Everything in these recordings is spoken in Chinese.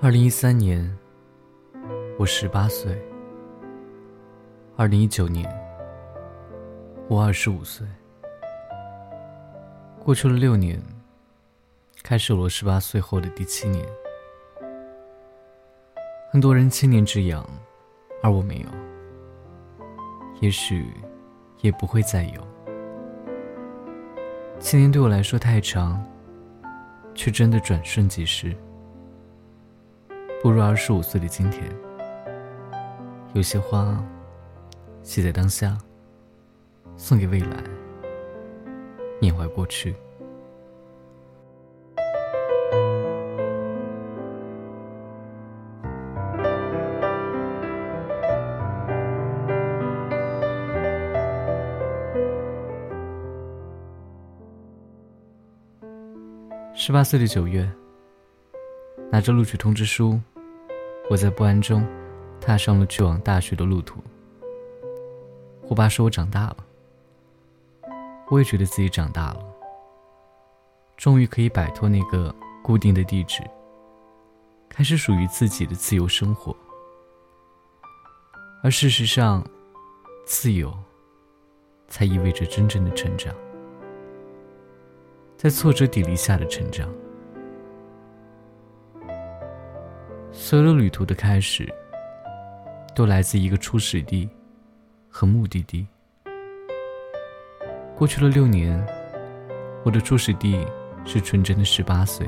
二零一三年，我十八岁。二零一九年，我二十五岁。过去了六年，开始我十八岁后的第七年。很多人七年之痒，而我没有。也许，也不会再有。七年对我来说太长，却真的转瞬即逝。步入二十五岁的今天，有些话写在当下，送给未来，缅怀过去。十八岁的九月，拿着录取通知书。我在不安中，踏上了去往大学的路途。我爸说我长大了，我也觉得自己长大了，终于可以摆脱那个固定的地址，开始属于自己的自由生活。而事实上，自由，才意味着真正的成长，在挫折砥砺下的成长。所有旅途的开始，都来自一个初始地和目的地。过去了六年，我的初始地是纯真的十八岁，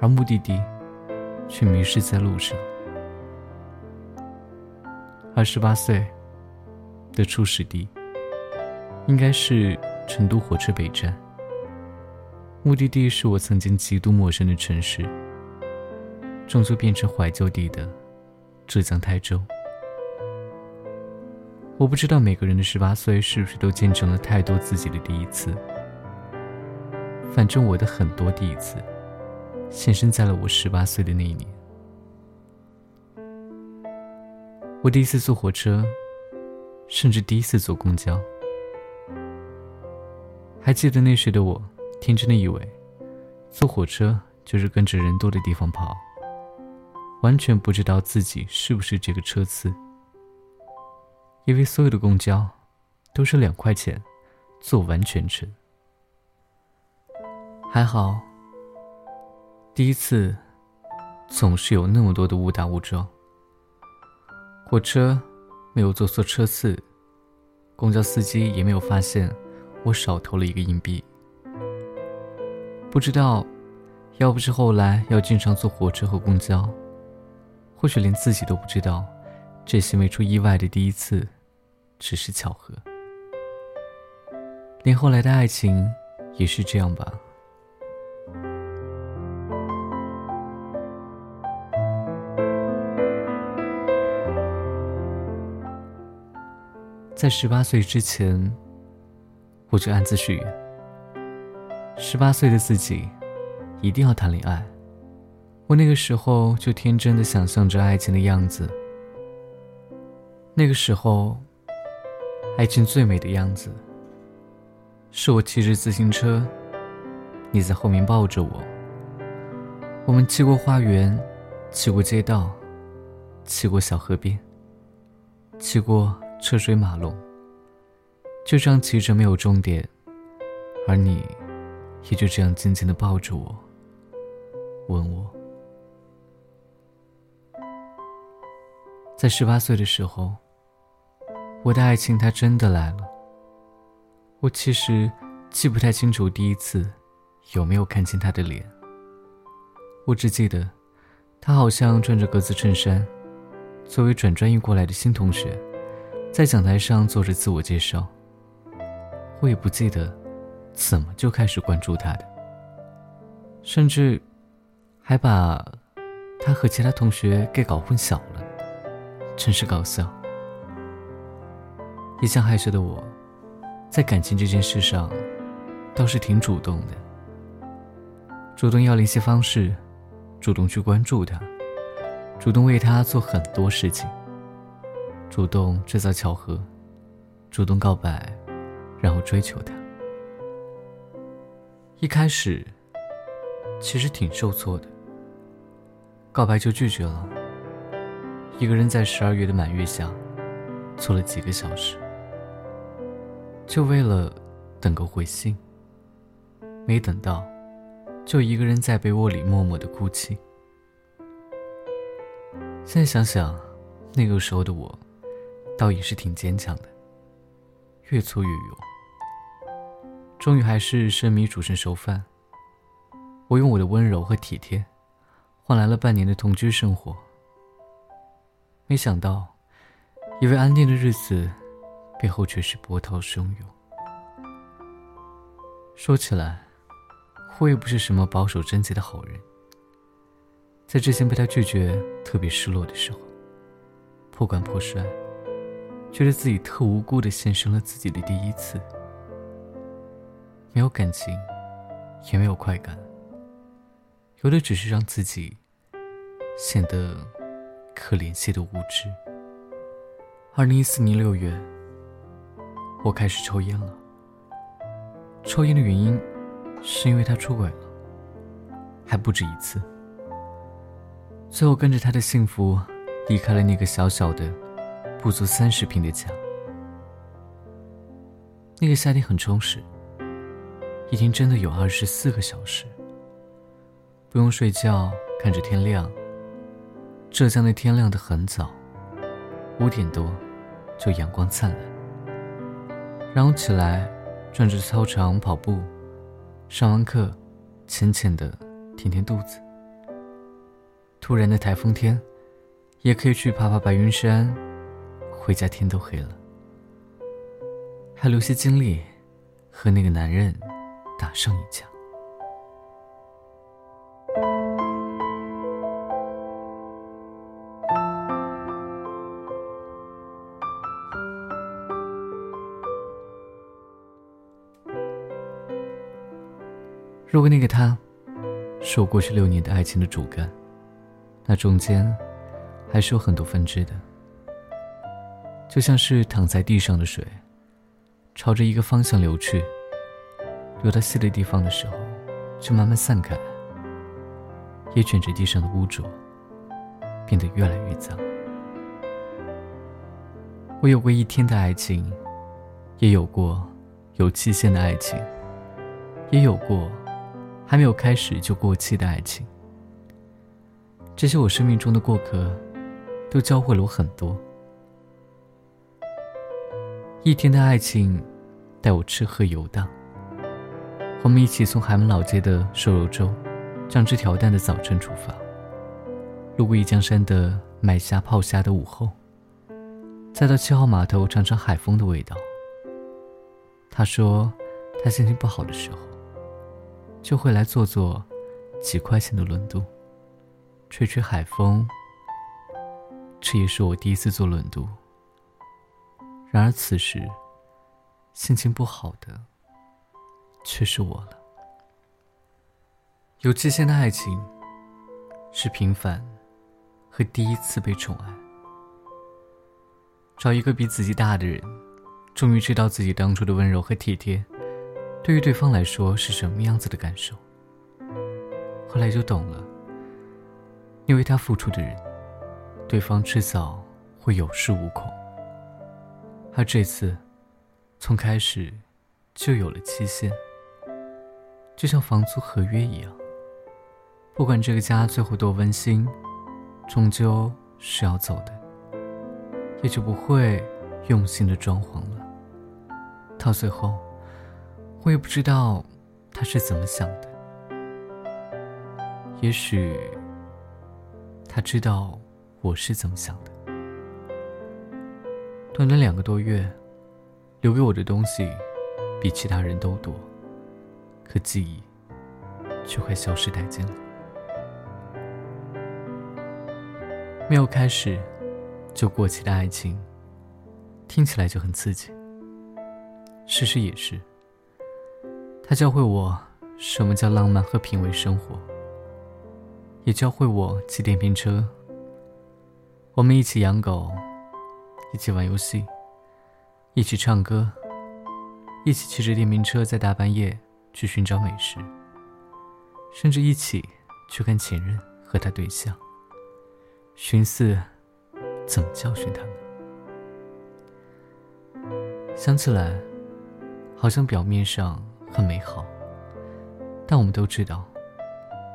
而目的地却迷失在路上。二十八岁的初始地，应该是成都火车北站，目的地是我曾经极度陌生的城市。终究变成怀旧地的浙江台州。我不知道每个人的十八岁是不是都见证了太多自己的第一次。反正我的很多第一次，现身在了我十八岁的那一年。我第一次坐火车，甚至第一次坐公交。还记得那时的我，天真的以为，坐火车就是跟着人多的地方跑。完全不知道自己是不是这个车次，因为所有的公交都是两块钱，坐完全程。还好，第一次总是有那么多的误打误撞。火车没有坐错车次，公交司机也没有发现我少投了一个硬币。不知道，要不是后来要经常坐火车和公交。或许连自己都不知道，这些没出意外的第一次，只是巧合。连后来的爱情，也是这样吧。在十八岁之前，我就暗自许愿：十八岁的自己，一定要谈恋爱。我那个时候就天真的想象着爱情的样子。那个时候，爱情最美的样子，是我骑着自行车，你在后面抱着我。我们骑过花园，骑过街道，骑过小河边，骑过车水马龙。就这样骑着没有终点，而你，也就这样静静的抱着我，吻我。在十八岁的时候，我的爱情它真的来了。我其实记不太清楚第一次有没有看清他的脸。我只记得，他好像穿着格子衬衫，作为转专业过来的新同学，在讲台上做着自我介绍。我也不记得怎么就开始关注他的，甚至还把他和其他同学给搞混淆了。真是搞笑。一向害羞的我，在感情这件事上，倒是挺主动的。主动要联系方式，主动去关注他，主动为他做很多事情，主动制造巧合，主动告白，然后追求他。一开始，其实挺受挫的。告白就拒绝了。一个人在十二月的满月下，坐了几个小时，就为了等个回信。没等到，就一个人在被窝里默默的哭泣。现在想想，那个时候的我，倒也是挺坚强的。越挫越勇，终于还是生米煮成熟饭。我用我的温柔和体贴，换来了半年的同居生活。没想到，以为安定的日子，背后却是波涛汹涌。说起来，我也不是什么保守贞洁的好人。在之前被他拒绝特别失落的时候，破罐破摔，觉得自己特无辜的献身了自己的第一次，没有感情，也没有快感，有的只是让自己显得。可怜兮的无知。二零一四年六月，我开始抽烟了。抽烟的原因，是因为他出轨了，还不止一次。最后跟着他的幸福，离开了那个小小的、不足三十平的家。那个夏天很充实，一天真的有二十四个小时，不用睡觉，看着天亮。浙江的天亮得很早，五点多就阳光灿烂。然后起来，转着操场跑步，上完课，浅浅的填填肚子。突然的台风天，也可以去爬爬白云山，回家天都黑了。还留些精力，和那个男人打上一架。如果那个他，是我过去六年的爱情的主干，那中间还是有很多分支的。就像是躺在地上的水，朝着一个方向流去，流到细的地方的时候，就慢慢散开，也卷着地上的污浊，变得越来越脏。我有过一天的爱情，也有过有期限的爱情，也有过。还没有开始就过期的爱情，这些我生命中的过客，都教会了我很多。一天的爱情，带我吃喝游荡。我们一起从海门老街的瘦肉粥、酱汁调蛋的早晨出发，路过一江山的买虾泡虾的午后，再到七号码头尝尝海风的味道。他说，他心情不好的时候。就会来坐坐几块钱的轮渡，吹吹海风。这也是我第一次坐轮渡。然而此时，心情不好的却是我了。有期限的爱情，是平凡和第一次被宠爱。找一个比自己大的人，终于知道自己当初的温柔和体贴。对于对方来说是什么样子的感受？后来就懂了。因为他付出的人，对方迟早会有恃无恐。而这次，从开始就有了期限，就像房租合约一样。不管这个家最后多温馨，终究是要走的，也就不会用心的装潢了。到最后。我也不知道他是怎么想的。也许他知道我是怎么想的。短短两个多月，留给我的东西比其他人都多，可记忆却快消失殆尽了。没有开始就过期的爱情，听起来就很刺激。事实也是。他教会我什么叫浪漫和品味生活，也教会我骑电瓶车。我们一起养狗，一起玩游戏，一起唱歌，一起骑着电瓶车在大半夜去寻找美食，甚至一起去看前任和他对象，寻思怎么教训他们。想起来，好像表面上很美好。但我们都知道，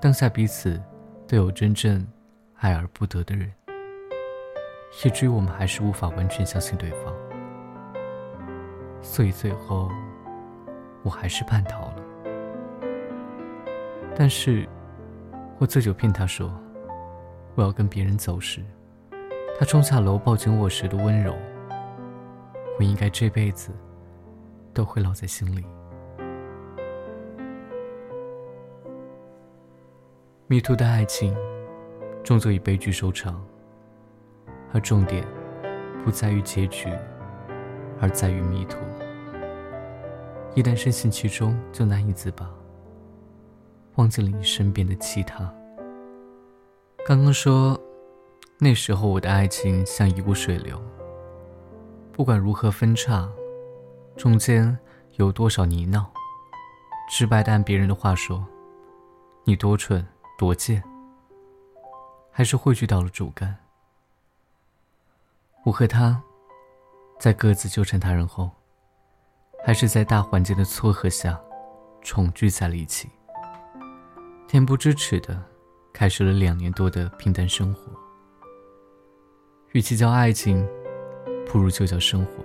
当下彼此都有真正爱而不得的人，以至于我们还是无法完全相信对方。所以最后，我还是叛逃了。但是，我醉酒骗他说我要跟别人走时，他冲下楼抱紧我时的温柔，我应该这辈子都会烙在心里。迷途的爱情，终究以悲剧收场。而重点，不在于结局，而在于迷途。一旦深陷其中，就难以自拔，忘记了你身边的其他。刚刚说，那时候我的爱情像一股水流，不管如何分叉，中间有多少泥淖，直白的按别人的话说，你多蠢。多贱，还是汇聚到了主干。我和他，在各自纠缠他人后，还是在大环境的撮合下，重聚在了一起。恬不知耻的，开始了两年多的平淡生活。与其叫爱情，不如就叫生活，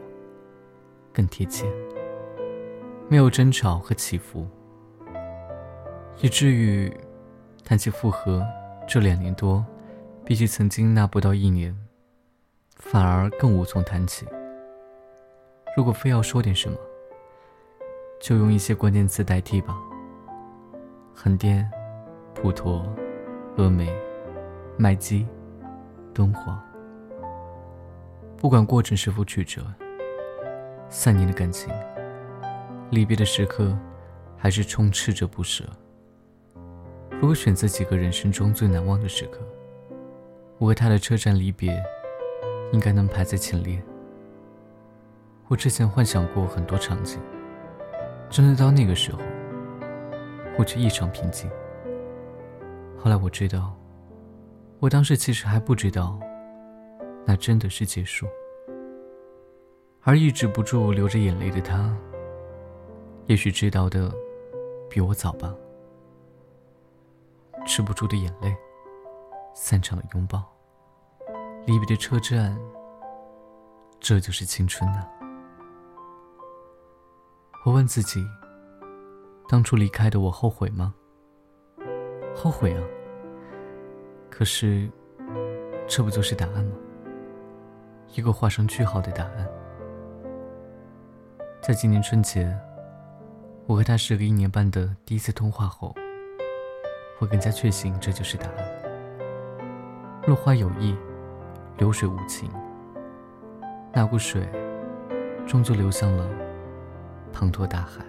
更贴切。没有争吵和起伏，以至于。谈起复合，这两年多，比起曾经那不到一年，反而更无从谈起。如果非要说点什么，就用一些关键词代替吧：横店、普陀、峨眉、麦基、敦煌。不管过程是否曲折，三年的感情，离别的时刻，还是充斥着不舍。如果选择几个人生中最难忘的时刻，我和他的车站离别，应该能排在前列。我之前幻想过很多场景，真的到那个时候，我却异常平静。后来我知道，我当时其实还不知道，那真的是结束。而抑制不住流着眼泪的他，也许知道的比我早吧。止不住的眼泪，散场的拥抱，离别的车站，这就是青春呐。我问自己，当初离开的我后悔吗？后悔啊。可是，这不就是答案吗？一个画上句号的答案。在今年春节，我和他时隔一年半的第一次通话后。我更加确信这就是答案。落花有意，流水无情。那股水，终究流向了滂沱大海。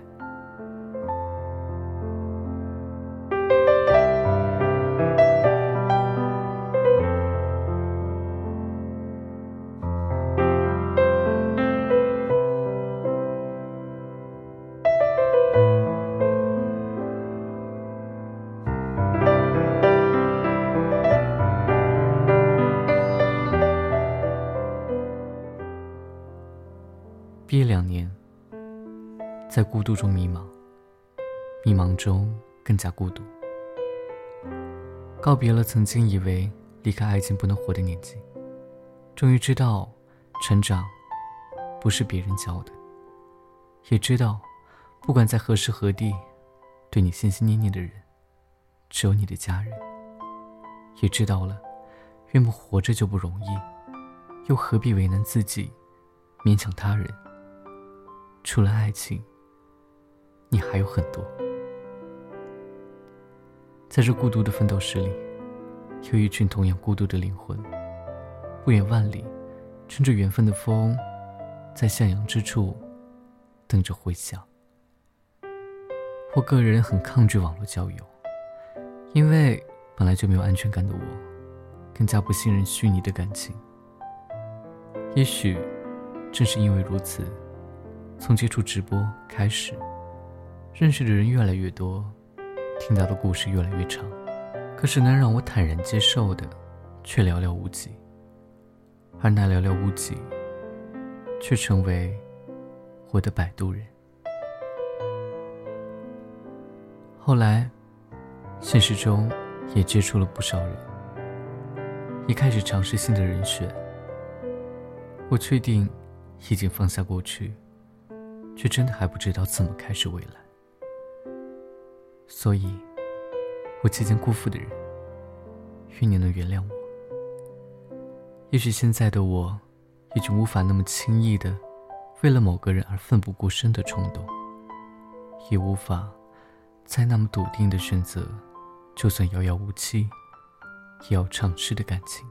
在孤独中迷茫，迷茫中更加孤独。告别了曾经以为离开爱情不能活的年纪，终于知道，成长不是别人教的。也知道，不管在何时何地，对你心心念念的人，只有你的家人。也知道了，原本活着就不容易，又何必为难自己，勉强他人？除了爱情，你还有很多。在这孤独的奋斗室里，有一群同样孤独的灵魂，不远万里，乘着缘分的风，在向阳之处等着回响。我个人很抗拒网络交友，因为本来就没有安全感的我，更加不信任虚拟的感情。也许正是因为如此，从接触直播开始，认识的人越来越多，听到的故事越来越长，可是能让我坦然接受的，却寥寥无几。而那寥寥无几，却成为我的摆渡人。后来，现实中也接触了不少人，也开始尝试新的人选。我确定已经放下过去，却真的还不知道怎么开始未来。所以，我即将辜负的人，愿你能原谅我。也许现在的我，已经无法那么轻易的为了某个人而奋不顾身的冲动，也无法再那么笃定的选择，就算遥遥无期，也要尝试的感情。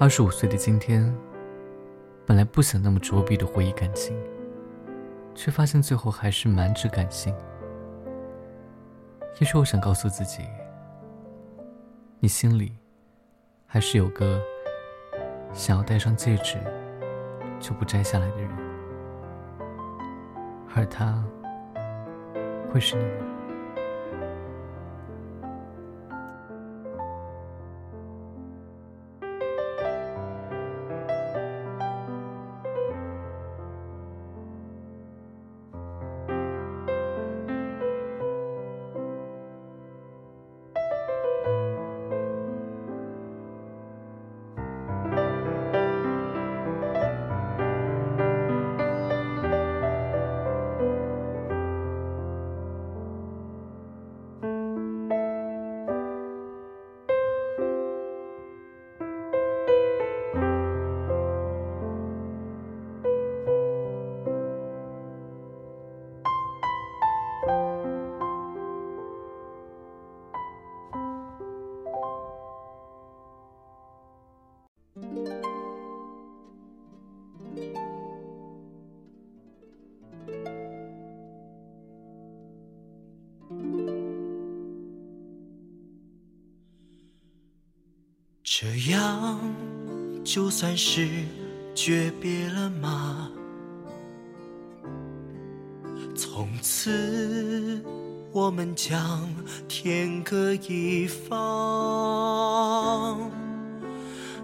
二十五岁的今天，本来不想那么着笔的回忆感情，却发现最后还是蛮直感性。也许我想告诉自己，你心里。还是有个想要戴上戒指就不摘下来的人，而他会是你吗？这样就算是诀别了吗？从此我们将天各一方。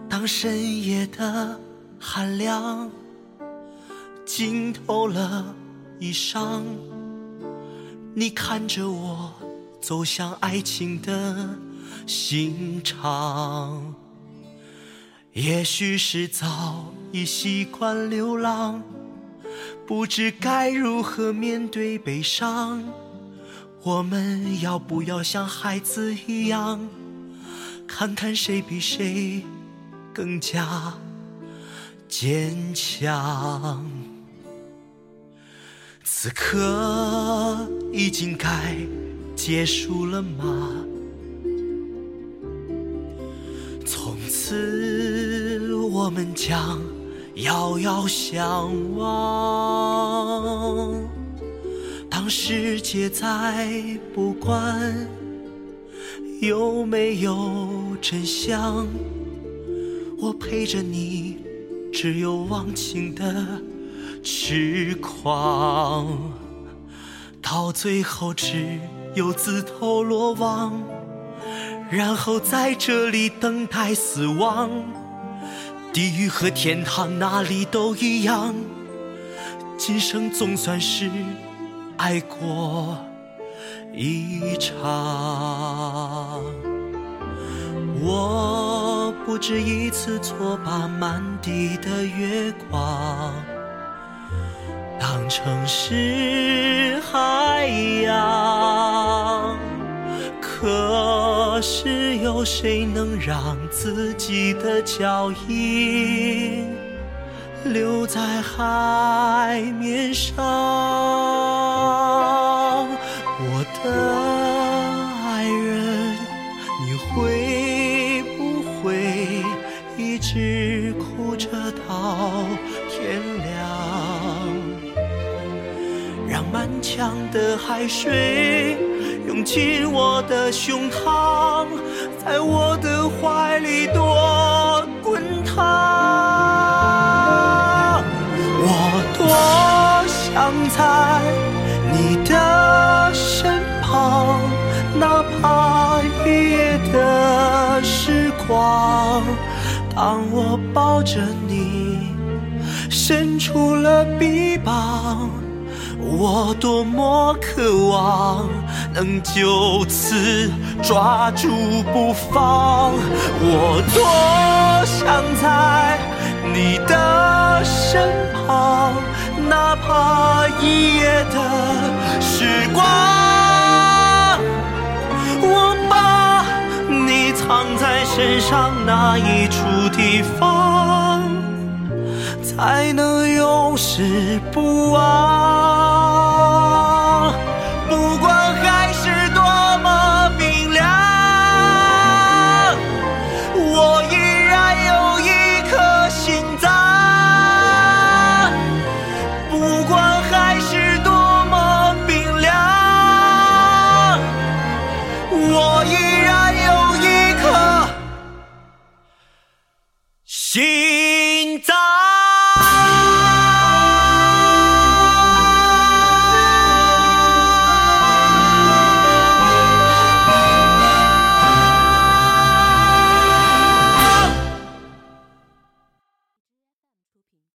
当深夜的寒凉浸透了衣裳，你看着我走向爱情的刑场。也许是早已习惯流浪，不知该如何面对悲伤。我们要不要像孩子一样，看看谁比谁更加坚强？此刻已经该结束了吗？从此我们将遥遥相望。当世界再不管有没有真相，我陪着你，只有忘情的痴狂。到最后只有自投罗网。然后在这里等待死亡，地狱和天堂哪里都一样。今生总算是爱过一场。我不止一次错把满地的月光当成是海洋，可。是有谁能让自己的脚印留在海面上？我的爱人，你会不会一直哭着到天亮？让满腔的海水进我的胸膛，在我的怀里多滚烫。我多想在你的身旁，哪怕一夜的时光。当我抱着你，伸出了臂膀，我多么渴望能就此抓住不放。我多想在你的身旁，哪怕一夜的时光。我把你藏在身上哪一处地方，才能永世不忘？